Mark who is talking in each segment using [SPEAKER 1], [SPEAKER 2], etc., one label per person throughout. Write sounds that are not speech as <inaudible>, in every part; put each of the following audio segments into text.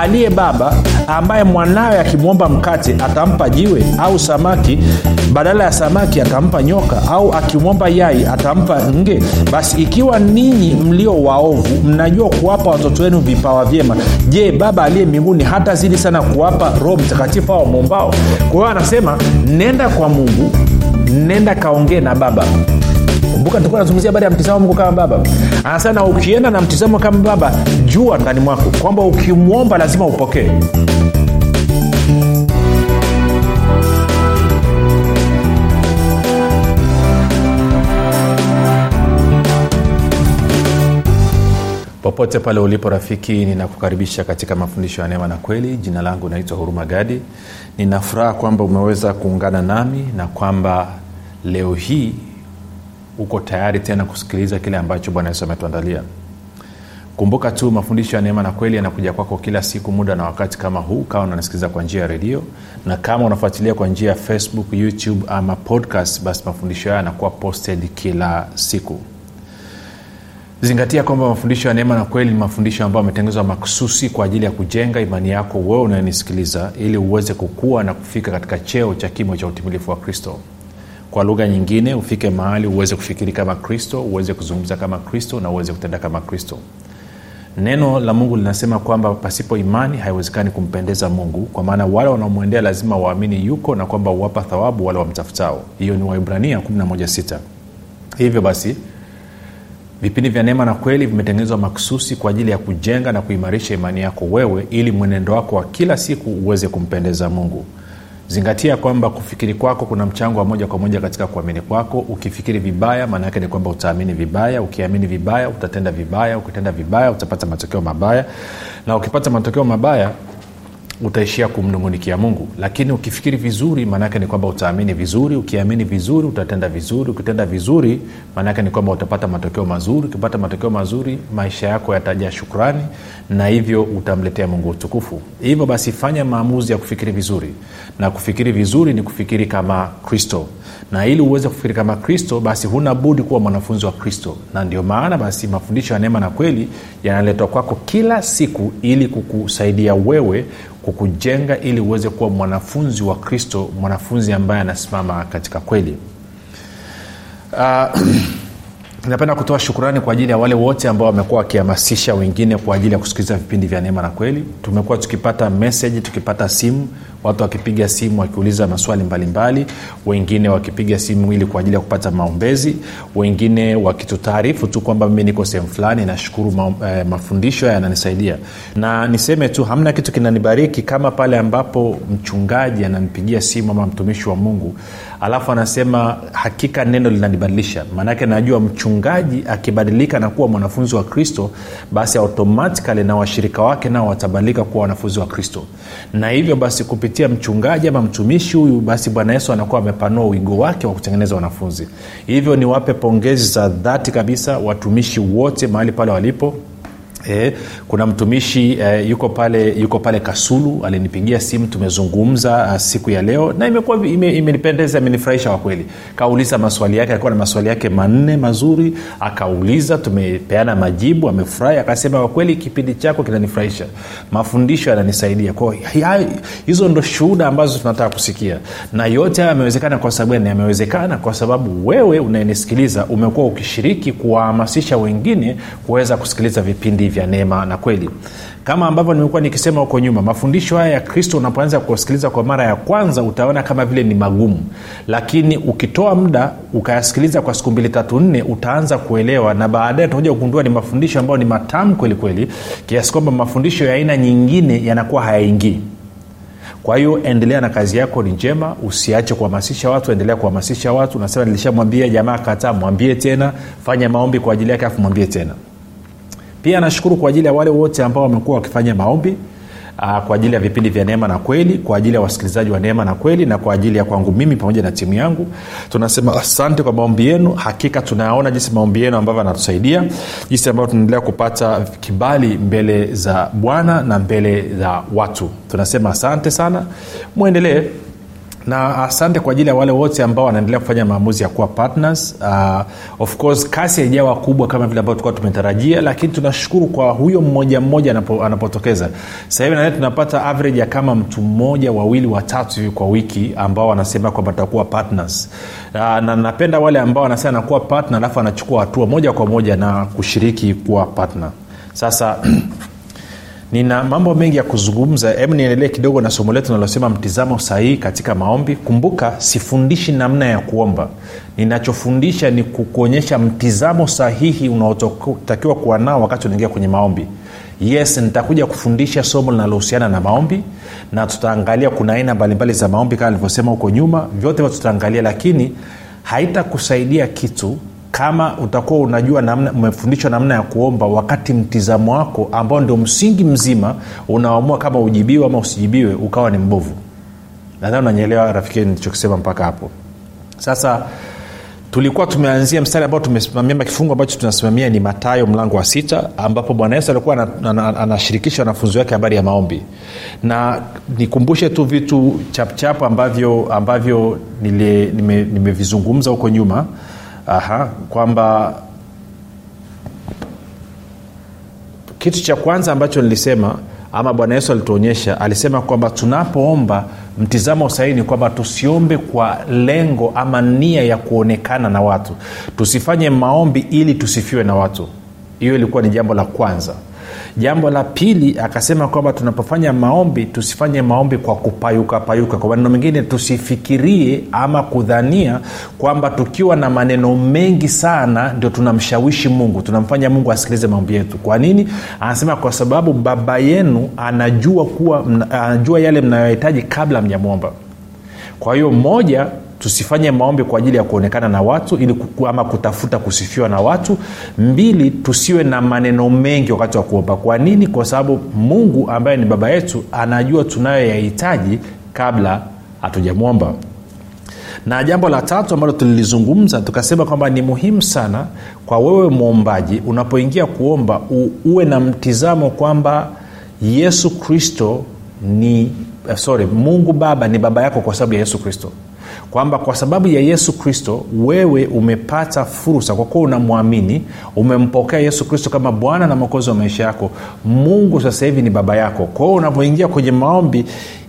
[SPEAKER 1] aliye baba ambaye mwanawe akimwomba mkate atampa jiwe au samaki badala ya samaki atampa nyoka au akimwomba yai atampa nge basi ikiwa ninyi mlio waovu mnajua kuwapa watoto wenu vipawa vyema. Je baba aliye mbinguni hata zidi sana kuwapa roho mtakatifu au mwombao kwa hiyo anasema nenda kwa mungu nenda kaongee na baba kumbuka tulikuwa nazungumzia baada ya mtizamo mungu kama baba. Anasema na ukienda na mtizamo kama baba jua ndani mwako kwamba ukimwomba lazima upokee. Popote pale ulipo rafiki ninakukaribisha katika mafundisho ya neema na kweli. Jina langu naitwa huruma gadi. Ninafuraha kwamba umeweza kuungana nami na kwamba leo hii uko tayari tena kusikiliza kile ambacho bwana yesu ametuandalia? Kumbuka tu mafundisho ya neema na kweli yanakuja kwako kila siku muda na wakati kama huu kama unasikiliza kwa njia ya redio na kama unafuatilia kwa njia ya facebook youtube ama podcast basi mafundisho hayo yanakuwa posted kila siku. Zingatia kwamba mafundisho ya neema na kweli ni mafundisho ambayo ametengenezwa maksusi kwa ajili ya kujenga imani yako wewe unayenisikiliza ili uweze kukua na kufika katika cheo cha kimo cha utimilifu wa kristo kwa lugha nyingine ufike mahali uweze kufikiri kama kristo uweze kuzungumza kama kristo na uweze kutenda kama kristo. Neno la mungu linasema kwamba pasipo imani haiwezekani kumpendeza mungu kwa maana wale wanaomwendea lazima waamini yuko na kwamba huwapa thawabu wale wamtafutao. Hiyo ni waibrania 116 hivyo basi vipindi vya neema na kweli vimetengenezwa maksusi kwa ajili ya kujenga na kuimarisha imani yako wewe ili mwenendo wako wa kila siku uweze kumpendeza mungu zingatia kwamba kufikiri kwako kuna mchango wa moja kwa moja katika kuamini kwako. Ukifikiri vibaya maana yake ni kwamba utaamini vibaya. Ukiamini vibaya utatenda vibaya. Ukitenda vibaya utapata matokeo mabaya. Na ukipata matokeo mabaya utaishia kumnungunikia mungu. Lakini ukifikiri vizuri maanaake ni kwamba utaamini vizuri. Ukiamini vizuri utatenda vizuri. Ukitenda vizuri maanaake ni kwamba utapata matokeo mazuri. Ukipata matokeo mazuri maisha yako yatajaa shukrani na hivyo utamletea mungu utukufu. Hivyo basi fanya maamuzi ya kufikiri vizuri. Na kufikiri vizuri ni kufikiri kama kristo. Na ili uweze kufikiri kama kristo basi huna budi kuwa mwanafunzi wa kristo. Na ndio maana basi mafundisho ya neema na kweli yanaletwa kwako kila siku ili kukusaidia wewe kukujenga ili uweze kuwa mwanafunzi wa kristo mwanafunzi ambaye anasimama katika kweli. Uh, <clears throat> napenda kutoa shukurani kwa ajili ya wale wote ambao wamekuwa wakihamasisha wengine kwa ajili ya kusikiliza vipindi vya neema na kweli. Tumekuwa tukipata meseji tukipata simu watu wakipiga simu wakiuliza maswali mbalimbali mbali, wengine wakipiga simu ili kwa ajili ya kupata maombezi wengine wakitutaarifu tu kwamba mimi niko sehemu fulani nashukuru ma, eh, mafundisho yananisaidia. Na niseme tu hamna kitu kinanibariki kama pale ambapo mchungaji ananipigia simu ama mtumishi wa mungu alafu anasema hakika neno linanibadilisha. Maanake najua mchungaji akibadilika na kuwa mwanafunzi wa kristo basi automatikali na washirika wake nao watabadilika kuwa wanafunzi wa kristo. Na hivyo basi kupitia mchungaji ama mtumishi huyu basi bwana yesu anakuwa amepanua wigo wake wa kutengeneza wanafunzi. Hivyo niwape pongezi za dhati kabisa watumishi wote mahali pale walipo E, kuna mtumishi e, yuko pale yuko pale kasulu alinipigia simu tumezungumza a, siku ya leo na imekuwa imenipendeza ime imenifurahisha kwa kweli. Kauliza maswali yake alikuwa na maswali yake manne mazuri akauliza tumepeana majibu amefurahi akasema kwa kweli kipindi chako kinanifurahisha mafundisho yananisaidia. Hizo ndo shuhuda ambazo tunataka kusikia. Na yote haya yamewezekana kwa sababu gani? Yamewezekana kwa sababu wewe unayenisikiliza umekuwa ukishiriki kuwahamasisha wengine kuweza kusikiliza vipindi vya neema na kweli. Kama ambavyo nimekuwa nikisema huko nyuma mafundisho haya ya kristo unapoanza kusikiliza kwa mara ya kwanza utaona kama vile ni magumu. Lakini ukitoa muda ukayasikiliza kwa siku mbili tatu nne utaanza kuelewa. Na baadaye utakuja kugundua ni mafundisho ambayo ni matamu kweli kweli kiasi kwamba mafundisho ya aina nyingine yanakuwa hayaingii. Kwa hiyo endelea na kazi yako ni njema usiache kuhamasisha watu endelea kuhamasisha watu. Nasema nilishamwambia jamaa kataa mwambie tena fanya maombi kwa ajili yake afu mwambie tena pia nashukuru kwa ajili ya wale wote ambao wamekuwa wakifanya maombi uh, kwa ajili ya vipindi vya neema na kweli kwa ajili ya wasikilizaji wa neema na kweli na kwa ajili ya kwangu mimi pamoja na timu yangu. Tunasema asante kwa maombi yenu. Hakika tunayaona jinsi maombi yenu ambavyo anatusaidia jinsi ambavyo tunaendelea kupata kibali mbele za bwana na mbele za watu. Tunasema asante sana. Mwendelee na asante kwa ajili ya wale wote ambao wanaendelea kufanya maamuzi ya kuwa partners. Uh, of course kasi haijawa kubwa kama vile ambao tulikuwa tumetarajia lakini tunashukuru kwa huyo mmoja mmoja anapo, anapotokeza. Sahivi hivi nadhani tunapata average ya kama mtu mmoja wawili watatu hivi kwa wiki ambao wanasema kwamba tutakuwa partners. Uh, na napenda wale ambao wanasema anakuwa partner alafu anachukua hatua moja kwa moja na kushiriki kuwa partner. Sasa <clears throat> nina mambo mengi ya kuzungumza. Hebu niendelee kidogo na somo letu nalosema mtizamo sahihi katika maombi. Kumbuka sifundishi namna ya kuomba. Ninachofundisha ni kukuonyesha mtizamo sahihi unaotakiwa kuwa nao wakati unaingia kwenye maombi. Yes nitakuja kufundisha somo linalohusiana na maombi na tutaangalia kuna aina mbalimbali za maombi kama alivyosema huko nyuma. Vyote tutaangalia lakini haitakusaidia kitu kama utakuwa unajua namna umefundishwa namna ya kuomba wakati mtizamo wako ambao ndio msingi mzima unaamua kama ujibiwe ama usijibiwe ukawa ni mbovu. Nadhani unanyelewa rafiki nilichokisema mpaka hapo. Sasa tulikuwa tumeanzia mstari ambao tumesimamia kifungu ambacho tunasimamia ni matayo mlango wa sita ambapo bwana yesu alikuwa anashirikisha wanafunzi wake habari ya maombi. Na nikumbushe tu vitu chapchap ambavyo ambavyo nimevizungumza nime huko nyuma Aha, kwamba kitu cha kwanza ambacho nilisema ama bwana yesu alituonyesha alisema kwamba tunapoomba mtizamo sahihi ni kwamba tusiombe kwa lengo ama nia ya kuonekana na watu. Tusifanye maombi ili tusifiwe na watu. Hiyo ilikuwa ni jambo la kwanza jambo la pili akasema kwamba tunapofanya maombi tusifanye maombi kwa kupayuka payuka. Kwa maneno mengine tusifikirie ama kudhania kwamba tukiwa na maneno mengi sana ndio tunamshawishi mungu. Tunamfanya mungu asikilize maombi yetu. Kwa nini? Anasema kwa sababu baba yenu anajua kuwa anajua yale mnayohitaji kabla mjamwomba. Kwa hiyo moja tusifanye maombi kwa ajili ya kuonekana na watu ili ama kutafuta kusifiwa na watu. Mbili tusiwe na maneno mengi wakati wa kuomba. Kwa nini? Kwa sababu mungu ambaye ni baba yetu anajua tunayoyahitaji kabla hatujamwomba. Na jambo la tatu ambalo tulilizungumza tukasema kwamba ni muhimu sana kwa wewe mwombaji unapoingia kuomba u, uwe na mtizamo kwamba yesu kristo ni sorry mungu baba ni baba yako kwa sababu ya yesu kristo kwamba kwa sababu ya yesu kristo wewe umepata fursa kwa kuwa unamwamini umempokea yesu kristo kama bwana na mwokozi wa maisha yako mungu sasa hivi ni baba yako. Kwa hiyo unapoingia kwenye maombi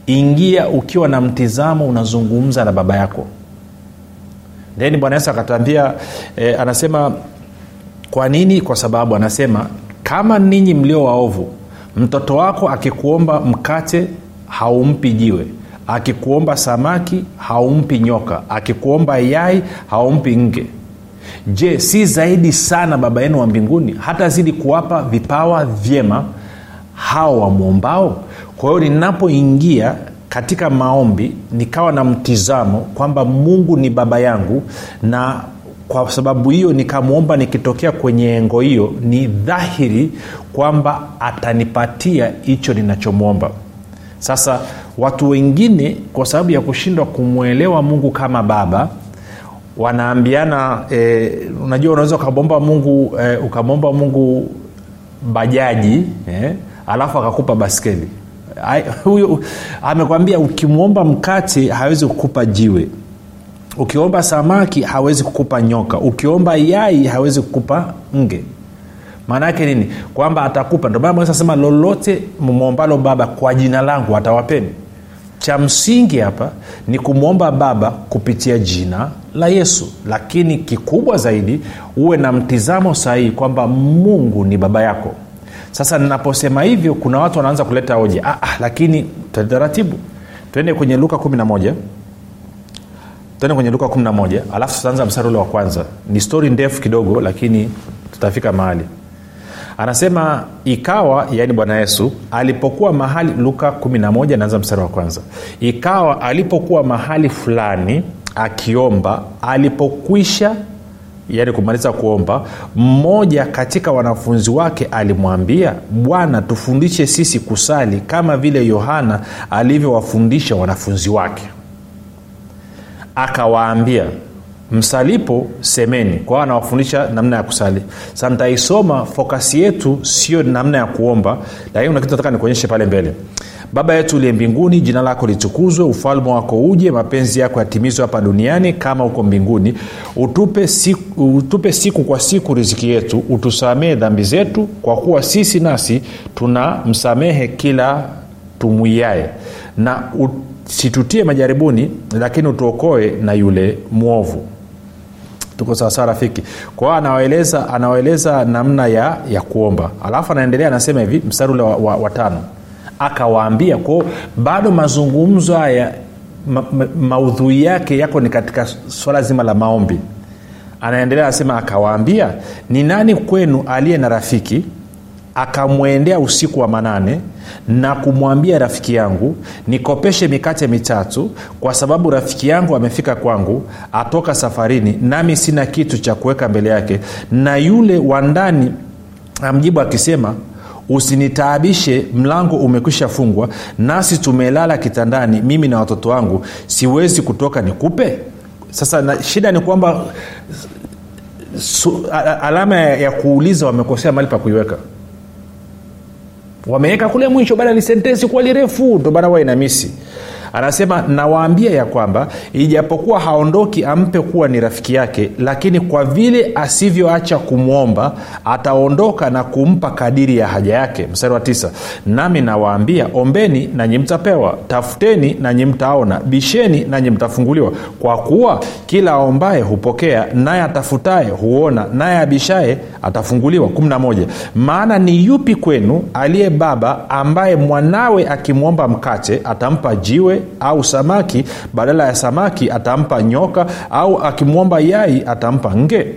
[SPEAKER 1] ingia ukiwa na mtizamo unazungumza na baba yako. Theni bwana yesu akatambia eh, anasema kwa nini? Kwa sababu anasema kama ninyi mlio waovu mtoto wako akikuomba mkate haumpi jiwe akikuomba samaki haumpi nyoka. Akikuomba yai haumpi nge. Je si zaidi sana baba yenu wa mbinguni hata zidi kuwapa vipawa vyema hao wamwombao? Kwa hiyo ninapoingia katika maombi nikawa na mtizamo kwamba mungu ni baba yangu na kwa sababu hiyo nikamwomba nikitokea kwenye engo hiyo ni dhahiri kwamba atanipatia hicho ninachomwomba. Sasa watu wengine kwa sababu ya kushindwa kumwelewa mungu kama baba wanaambiana e, unajua unaweza ukamwomba mungu e, ukamwomba mungu bajaji eh, alafu akakupa baskeli. Huyo amekwambia ukimwomba mkate hawezi kukupa jiwe. Ukiomba samaki hawezi kukupa nyoka. Ukiomba yai hawezi kukupa nge. Maana yake nini? Kwamba atakupa. Ndomana sema lolote mmwombalo baba kwa jina langu atawapeni cha msingi hapa ni kumwomba baba kupitia jina la yesu. Lakini kikubwa zaidi uwe na mtizamo sahihi kwamba mungu ni baba yako. Sasa ninaposema hivyo kuna watu wanaanza kuleta hoja. Ah, ah, lakini taratibu. Twende kwenye luka 11 tuende kwenye luka 11 alafu tutaanza mstari ule wa kwanza. Ni stori ndefu kidogo lakini tutafika mahali anasema ikawa yaani bwana yesu alipokuwa mahali luka 11 naanza mstari wa kwanza. Ikawa alipokuwa mahali fulani akiomba alipokwisha yaani kumaliza kuomba mmoja katika wanafunzi wake alimwambia bwana tufundishe sisi kusali kama vile yohana alivyowafundisha wanafunzi wake akawaambia msalipo semeni. Kwao anawafundisha namna ya kusali. Sa ntaisoma fokasi yetu sio namna ya kuomba lakini kuna kitu nataka nikuonyeshe pale mbele. Baba yetu uliye mbinguni jina lako litukuzwe ufalme wako uje mapenzi yako yatimizwe hapa duniani kama huko mbinguni. Utupe siku, utupe siku kwa siku riziki yetu utusamehe dhambi zetu kwa kuwa sisi nasi tunamsamehe kila tumwiaye. Na situtie majaribuni lakini utuokoe na yule mwovu tuko sawasawa rafiki. Kwa hiyo anawaeleza anawaeleza namna ya, ya kuomba. Alafu anaendelea anasema hivi mstari ule wa, wa, wa tano. Akawaambia kwao bado mazungumzo haya ma, ma, maudhui yake yako ni katika swala zima la maombi. Anaendelea anasema akawaambia ni nani kwenu aliye na rafiki akamwendea usiku wa manane na kumwambia rafiki yangu nikopeshe mikate mitatu kwa sababu rafiki yangu amefika kwangu atoka safarini nami sina kitu cha kuweka mbele yake. Na yule wa ndani amjibu akisema usinitaabishe mlango umekwisha fungwa nasi tumelala kitandani mimi na watoto wangu siwezi kutoka nikupe? Sasa na, shida ni kwamba su, alama ya, kuuliza wamekosea mali pa kuiweka wameweka kule mwisho bada ni sentensi kuwa lirefu ndo bana wainamisi anasema nawaambia ya kwamba ijapokuwa haondoki ampe kuwa ni rafiki yake lakini kwa vile asivyoacha kumwomba ataondoka na kumpa kadiri ya haja yake. Mstari wa tisa. Nami nawaambia ombeni nanyi mtapewa tafuteni nanyi mtaona bisheni nanyi mtafunguliwa. Kwa kuwa kila aombaye hupokea naye atafutaye huona naye abishaye atafunguliwa. 11 maana ni yupi kwenu aliye baba ambaye mwanawe akimwomba mkate atampa jiwe au samaki badala ya samaki atampa nyoka au akimwomba yai atampa nge.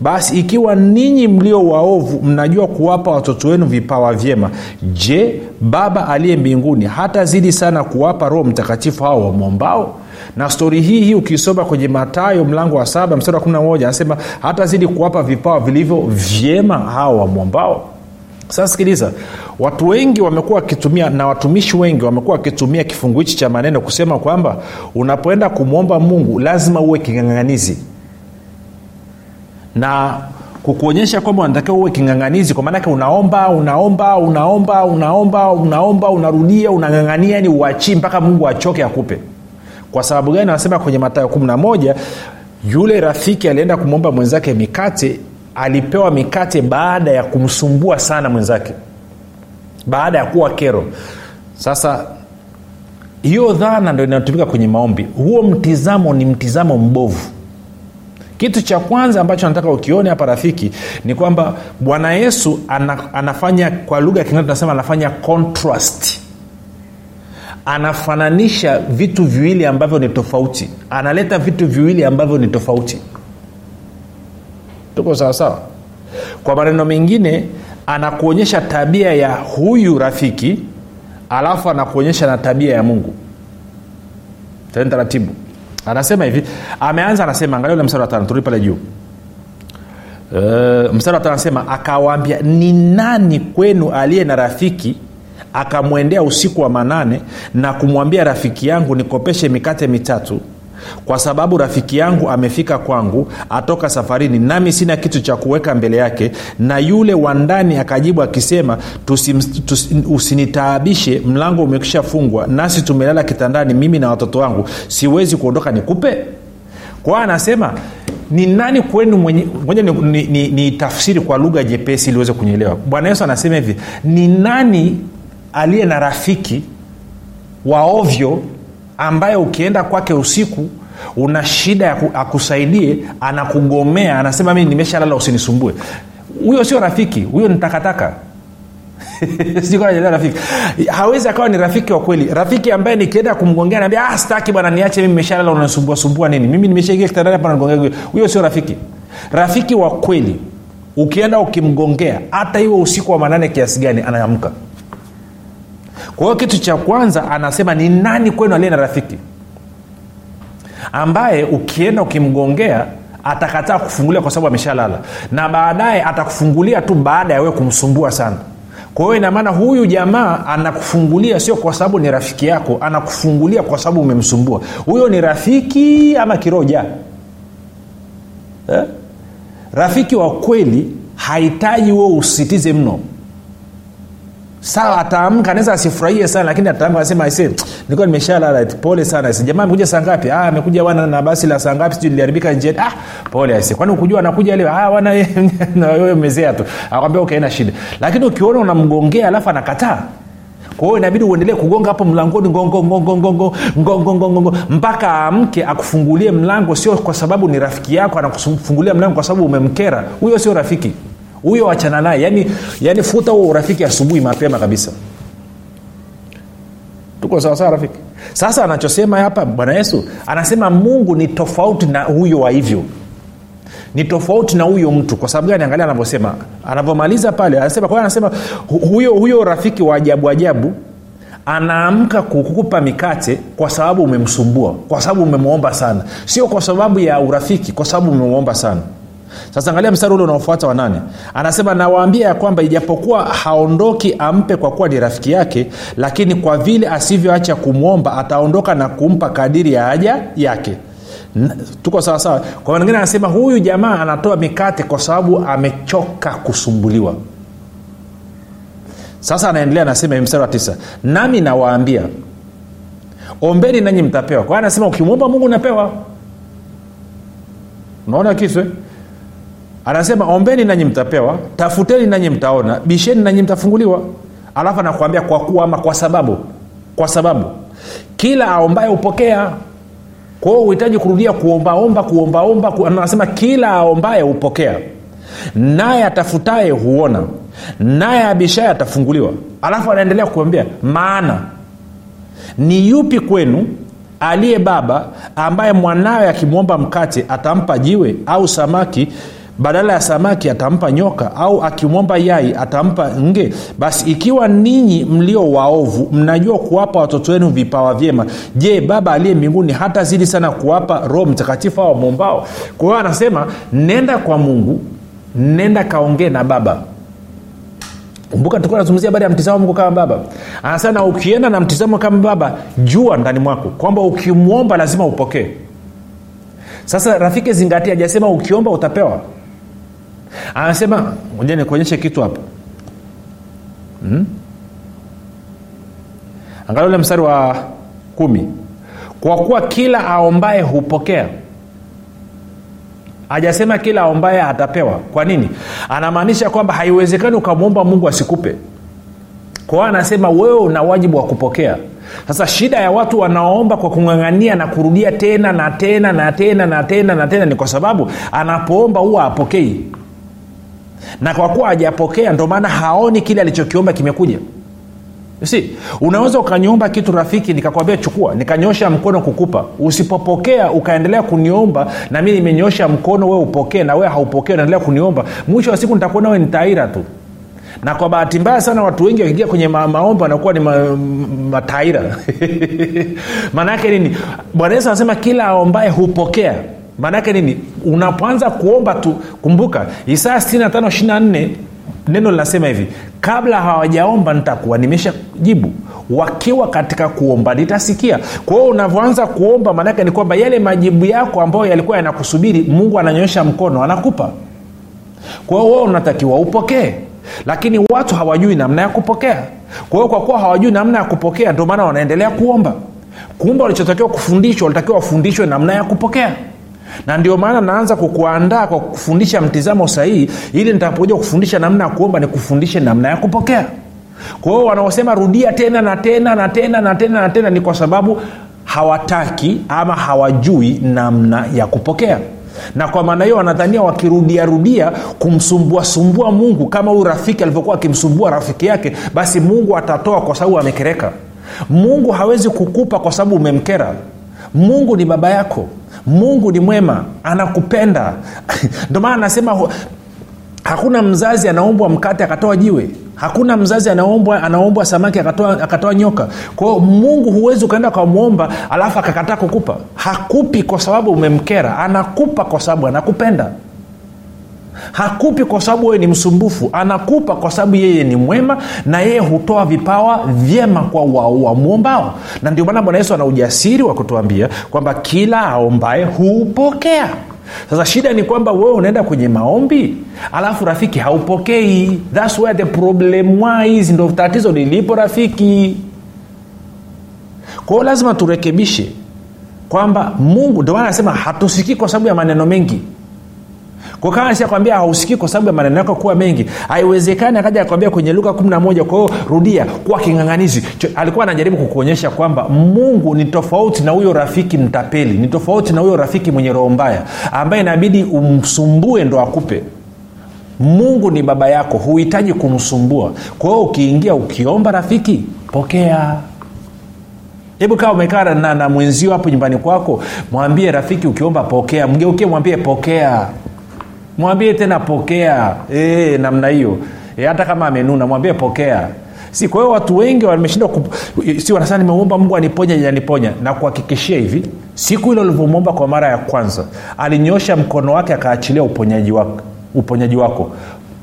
[SPEAKER 1] Basi ikiwa ninyi mlio waovu mnajua kuwapa watoto wenu vipawa vyema je baba aliye mbinguni hatazidi sana kuwapa roho mtakatifu hao wamwombao? Na stori hii hii ukisoma kwenye matayo mlango wa saba mstari wa 11 anasema hatazidi kuwapa vipawa vilivyo vyema hao wamwombao. Sasa sikiliza watu wengi wamekuwa wakitumia na watumishi wengi wamekuwa wakitumia kifungu hichi cha maneno kusema kwamba unapoenda kumwomba mungu lazima uwe king'ang'anizi. Na kukuonyesha kwamba unatakiwa uwe king'ang'anizi kwa maanake unaomba unaomba unaomba unaomba unaomba unarudia unang'ang'ania ni uachii mpaka mungu achoke akupe. Kwa sababu gani? Anasema kwenye matayo 11 yule rafiki alienda kumwomba mwenzake mikate alipewa mikate baada ya kumsumbua sana mwenzake baada ya kuwa kero. Sasa hiyo dhana ndo inayotumika kwenye maombi. Huo mtizamo ni mtizamo mbovu. Kitu cha kwanza ambacho nataka ukione hapa rafiki ni kwamba bwana yesu ana, anafanya kwa lugha ya kingereza tunasema anafanya contrast. Anafananisha vitu viwili ambavyo ni tofauti. Analeta vitu viwili ambavyo ni tofauti. Tuko sawasawa kwa maneno mengine anakuonyesha tabia ya huyu rafiki alafu anakuonyesha na tabia ya mungu. Tani taratibu. Anasema hivi ameanza anasema angalia ule mstari wa tano turudi pale juu. Uh, mstari wa anasema akawaambia ni nani kwenu aliye na rafiki akamwendea usiku wa manane na kumwambia rafiki yangu nikopeshe mikate mitatu kwa sababu rafiki yangu amefika kwangu atoka safarini nami sina kitu cha kuweka mbele yake na yule wa ndani akajibu akisema usinitaabishe mlango umekisha fungwa nasi tumelala kitandani mimi na watoto wangu. Siwezi kuondoka nikupe. Kwao anasema ni nani kwenu mwenye moja ni, ni, ni, ni tafsiri kwa lugha jepesi ili uweze kunyelewa bwana yesu anasema hivi ni nani aliye na rafiki wa ovyo ambaye ukienda kwake usiku una shida akusaidie anakugomea anasema mii nimeshalala usinisumbue. Huyo sio rafiki huyo ni takataka. <laughs> Rafiki. Hawezi akawa ni rafiki wa kweli. Rafiki ambaye nikienda kumgongea naambia ah, staki bwana niache mimi nimeshalala unasumbua sumbua nini? Mimi nimeshaingia kitandani hapa nagongea huyo sio rafiki. Rafiki wa kweli ukienda ukimgongea hata iwe usiku wa manane kiasi gani anaamka kwa hiyo kitu cha kwanza anasema ni nani kwenu aliye na rafiki? Ambaye ukienda ukimgongea atakataa kufungulia kwa sababu ameshalala. Na baadaye atakufungulia tu baada ya wewe kumsumbua sana. Kwa hiyo inamaana huyu jamaa anakufungulia sio kwa sababu ni rafiki yako anakufungulia kwa sababu umemsumbua. Huyo ni rafiki ama kiroja? Eh? rafiki wa kweli hahitaji huo usitize mno sawa ataamka anaweza asifurahie sana lakini ataamka anasema aise nilikuwa nimeshalala pole sana ase jamaa amekuja saa ngapi ah amekuja wana na basi la saa ngapi sijui liliharibika njiani ah pole aise kwani ukujua anakuja leo ah wana wewe mezea tu akwambia ukaenda shida lakini ukiona unamgongea alafu anakataa kwa hiyo inabidi uendelee kugonga hapo mlangoni mpaka aamke akufungulie mlango sio kwa sababu ni rafiki yako anakufungulia mlango kwa sababu umemkera huyo sio rafiki huyo achana naye yani, yani futa huo urafiki asubuhi mapema kabisa. Tuko sawasawa rafiki? Sasa anachosema hapa bwana yesu anasema mungu ni tofauti na huyo wa hivyo. Ni tofauti na huyo mtu. Kwa sababu gani? Angalia anavyosema. Anavyomaliza pale anasema kwa anasema huyo huyo rafiki wa ajabu ajabu anaamka kukupa mikate kwa sababu umemsumbua kwa sababu umemwomba sana. Sio kwa sababu ya urafiki kwa sababu umemwomba sana sasa angalia mstari ule unaofuata wanane anasema nawaambia ya kwamba ijapokuwa haondoki ampe kwa kuwa ni rafiki yake lakini kwa vile asivyoacha kumwomba ataondoka na kumpa kadiri ya haja yake. Tuko sawasawa kwa maningine anasema huyu jamaa anatoa mikate kwa sababu amechoka kusumbuliwa. Sasa anaendelea anasema mstari wa tisa nami nawaambia ombeni nanyi mtapewa. Kwa anasema ukimwomba mungu unapewa. Unaona kitu eh? Anasema ombeni nanyi mtapewa tafuteni nanyi mtaona bisheni nanyi mtafunguliwa. Alafu anakuambia kwa kuwa ama kwa sababu kwa sababu kila aombaye hupokea. Kwa hiyo uhitaji kurudia kuombaomba kuombaomba ku, anasema kila aombaye hupokea. Naye atafutaye huona naye abishaye atafunguliwa. Alafu anaendelea kuambia maana ni yupi kwenu aliye baba ambaye mwanawe akimwomba mkate atampa jiwe au samaki badala ya samaki atampa nyoka au akimwomba yai atampa nge basi ikiwa ninyi mlio waovu mnajua kuwapa watoto wenu vipawa vyema. Je baba aliye mbinguni hata zidi sana kuwapa roho mtakatifu au mwombao kwa hiyo anasema nenda kwa mungu nenda kaongee na baba. Kumbuka tulikuwa nazungumzia habari ya mtizamo mungu kama baba. Anasema na ukienda na mtizamo kama baba jua ndani mwako kwamba ukimwomba lazima upokee. Sasa rafiki zingatia ajasema ukiomba utapewa anasema moja nikuonyeshe kitu hapo. Hmm? angalia ule mstari wa kumi. Kwa kuwa kila aombaye hupokea. Hajasema kila aombaye atapewa. Kwa nini? Anamaanisha kwamba haiwezekani ukamwomba mungu asikupe. Kwa hiyo anasema wewe una wajibu wa kupokea. Sasa shida ya watu wanaoomba kwa kung'ang'ania na kurudia tena na tena na tena na tena na tena ni kwa sababu anapoomba huwa apokei na kwa kuwa hajapokea ndio maana haoni kile alichokiomba kimekuja. Si unaweza ukaniomba kitu rafiki nikakwambia chukua nikanyosha mkono kukupa. Usipopokea ukaendelea kuniomba na mi nimenyosha mkono wee upokee na wee haupokee unaendelea kuniomba. Mwisho wa siku nitakuona we nitaira tu. Na kwa bahati mbaya sana watu wengi wakiingia kwenye ma- maombi wanakuwa ni ma, mataira <laughs> maana yake nini? Bwana yesu anasema kila aombaye hupokea maana yake nini? Unapoanza kuomba tu kumbuka isaya 65 neno linasema hivi kabla hawajaomba nitakuwa nimesha jibu wakiwa katika kuomba nitasikia. Kwa hiyo unavyoanza kuomba maanake ni kwamba yale majibu yako ambayo yalikuwa yanakusubiri mungu ananyosha mkono anakupa. Kwa hiyo wewe unatakiwa upokee. Lakini watu hawajui namna ya kupokea. Kwa hiyo kwa kuwa hawajui namna ya kupokea ndio maana wanaendelea kuomba. Kumbe walichotakiwa kufundishwa walitakiwa wafundishwe namna ya kupokea na ndio maana naanza kukuandaa kwa kufundisha mtizamo sahihi ili nitapokuja kufundisha namna ya kuomba ni kufundishe namna ya kupokea. Kwa hiyo wanaosema rudia tena na tena na tena na tena na tena ni kwa sababu hawataki ama hawajui namna ya kupokea. Na kwa maana hiyo wanadhania wakirudiarudia kumsumbuasumbua mungu kama huyu rafiki alivyokuwa akimsumbua rafiki yake basi mungu atatoa kwa sababu amekereka. Mungu hawezi kukupa kwa sababu umemkera. Mungu ni baba yako mungu ni mwema anakupenda. <laughs> Ndio maana anasema hakuna mzazi anaombwa mkate akatoa jiwe. Hakuna mzazi anaombwa anaombwa samaki akatoa, akatoa nyoka. Kwao mungu huwezi ukaenda ukamwomba alafu akakataa kukupa. Hakupi kwa sababu umemkera. Anakupa kwa sababu anakupenda hakupi kwa sababu wewe ni msumbufu. Anakupa kwa sababu yeye ni mwema na yeye hutoa vipawa vyema kwa wamwombao na ndio maana bwana yesu ana ujasiri wa kutuambia kwamba kila aombaye huupokea. Sasa shida ni kwamba wewe unaenda kwenye maombi alafu rafiki haupokei. Thats where the problem wise ndo tatizo lilipo rafiki. Kwao lazima turekebishe kwamba mungu ndio maana anasema hatusikii kwa sababu ya maneno mengi kwa kama shakwambia hausikii kwa sababu ya maneno yako kuwa mengi. Haiwezekani akaja akwambia kwenye luka 11 kwa hiyo rudia kuwa king'ang'anizi. Alikuwa anajaribu kukuonyesha kwamba mungu ni tofauti na huyo rafiki mtapeli ni tofauti na huyo rafiki mwenye roho mbaya ambaye inabidi umsumbue ndo akupe. Mungu ni baba yako huhitaji kumsumbua. Kwa hiyo ukiingia ukiomba rafiki pokea. Hebu kaa umekaa na, na mwenzio hapo nyumbani kwako mwambie rafiki ukiomba pokea. Mgeukie mwambie pokea mwambie tena pokea. E, namna hiyo. E, hata kama amenuna mwambie pokea. Si kwa hiyo watu wengi wameshindwa si wanasema nimeomba mungu aniponya aniponya na hivi siku hilo ulivyomwomba kwa mara ya kwanza alinyosha mkono wake akaachilia uponyaji wako, uponyaji wako.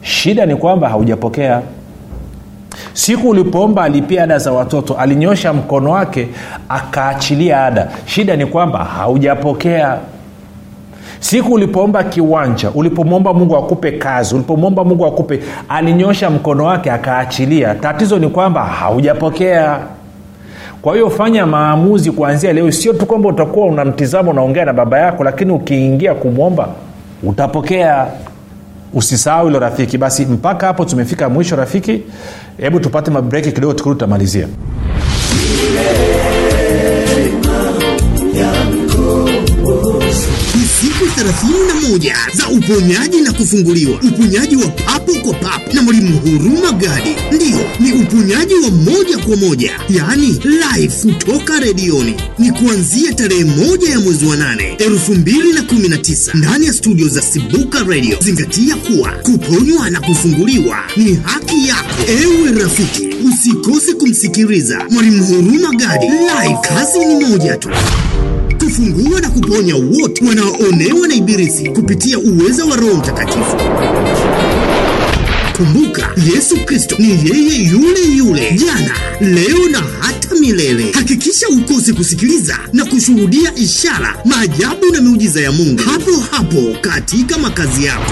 [SPEAKER 1] Shida ni kwamba haujapokea. Siku ulipoomba alipia ada za watoto alinyosha mkono wake akaachilia ada. Shida ni kwamba haujapokea siku ulipoomba kiwanja ulipomwomba mungu akupe kazi ulipomwomba mungu akupe alinyosha mkono wake akaachilia. Tatizo ni kwamba haujapokea. Kwa hiyo fanya maamuzi kuanzia leo. Sio tu kwamba utakuwa unamtizama unaongea na baba yako lakini ukiingia kumwomba utapokea. Usisahau hilo rafiki. Basi mpaka hapo tumefika mwisho rafiki. Hebu tupate mabreki kidogo tukuru tutamalizia.
[SPEAKER 2] ni siku 31 za uponyaji na kufunguliwa. Uponyaji wa papo kwa papo na mwalimu huruma gadi. Ndiyo ni uponyaji wa moja kwa moja yaani live kutoka redioni. Ni kuanzia tarehe moja ya mwezi wa 8 219 ndani ya studio za sibuka radio. Zingatia kuwa kuponywa na kufunguliwa ni haki yako. Ewe rafiki usikose kumsikiliza mwalimu huruma gadi. Live kazi ni moja tu kufungua na kuponya wote wanaoonewa na ibilisi kupitia uweza wa roho mtakatifu. Kumbuka yesu kristo ni yeye yule yule jana leo na hata milele. Hakikisha ukosi kusikiliza na kushuhudia ishara maajabu na miujiza ya mungu. Hapo hapo katika makazi yako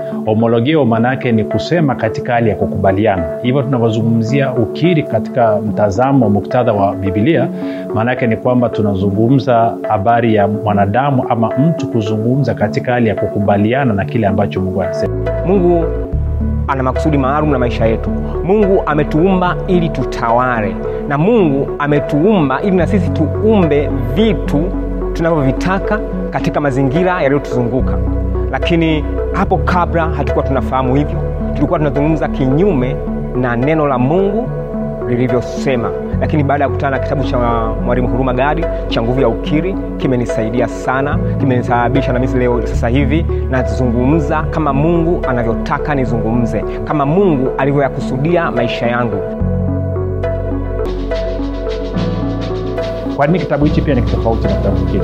[SPEAKER 3] homologio maana yake ni kusema katika hali ya kukubaliana. Hivyo tunavyozungumzia ukiri katika mtazamo muktadha wa bibilia maana yake ni kwamba tunazungumza habari ya mwanadamu ama mtu kuzungumza katika hali ya kukubaliana na kile ambacho mungu anasema.
[SPEAKER 4] Mungu ana makusudi maalum na maisha yetu. Mungu ametuumba ili tutawale na mungu ametuumba ili na sisi tuumbe vitu tunavyovitaka katika mazingira yaliyotuzunguka. Lakini hapo kabla hatukuwa tunafahamu hivyo tulikuwa tunazungumza kinyume na neno la mungu lilivyosema. Lakini baada ya kukutana na kitabu cha mwalimu huruma gadi cha nguvu ya ukiri kimenisaidia sana kimenisababisha na mimi leo sasa hivi nazungumza kama mungu anavyotaka nizungumze kama mungu alivyoyakusudia maisha yangu.
[SPEAKER 3] Kwa nini kitabu hichi pia ni tofauti na kitabu kingine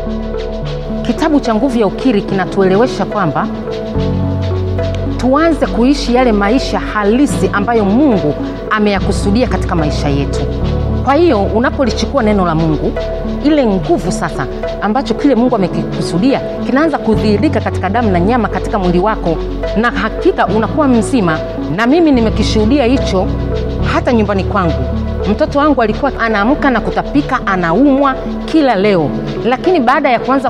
[SPEAKER 5] kitabu cha nguvu ya ukiri kinatuelewesha kwamba tuanze kuishi yale maisha halisi ambayo mungu ameyakusudia katika maisha yetu. Kwa hiyo unapolichukua neno la mungu ile nguvu sasa ambacho kile mungu amekikusudia kinaanza kudhihirika katika damu na nyama katika mwili wako na hakika unakuwa mzima. Na mimi nimekishuhudia hicho hata nyumbani kwangu. Mtoto wangu alikuwa anaamka na kutapika anaumwa kila leo. Lakini baada ya kuanza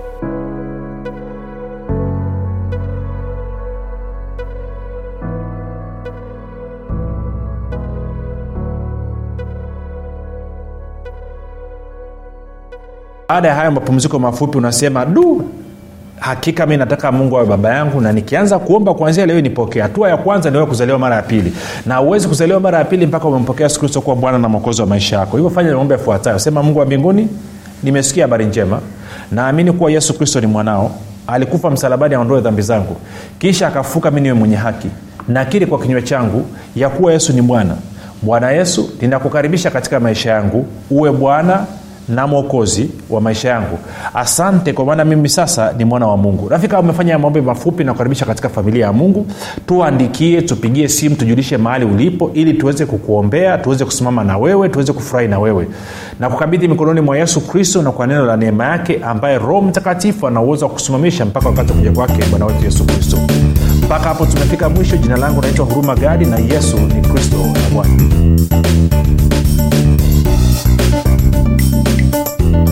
[SPEAKER 1] baada ya hayo mapumziko mafupi unasema du hakika mi nataka mungu awe baba yangu na nikianza kuomba kuanzia leo nipokee. Hatua ya kwanza niwe kuzaliwa mara ya pili. Na huwezi kuzaliwa mara ya pili mpaka umempokea yesu kristo kuwa bwana na mwokozi wa maisha yako. Hivyo fanya maombi yafuatayo. Sema mungu wa mbinguni nimesikia habari njema. Naamini kuwa yesu kristo ni mwanao. Alikufa msalabani aondoe dhambi zangu. Kisha akafuka mi niwe mwenye haki. Nakiri kwa kinywa changu ya kuwa yesu ni bwana. Bwana yesu ninakukaribisha katika maisha yangu. Uwe bwana na mwokozi wa maisha yangu. Asante kwa maana mimi sasa ni mwana wa mungu. Rafika umefanya maombi mafupi na kukaribisha katika familia ya mungu. Tuandikie tupigie simu tujulishe mahali ulipo ili tuweze kukuombea tuweze kusimama na wewe tuweze kufurahi na wewe. Na kukabidhi mikononi mwa yesu kristo na kwa neno la neema yake ambaye roho mtakatifu ana uwezo wa kusimamisha mpaka wakati wa kuja kwake bwana wetu yesu kristo. Mpaka hapo tumefika mwisho. Jina langu naitwa huruma gadi na yesu ni kristo na bwana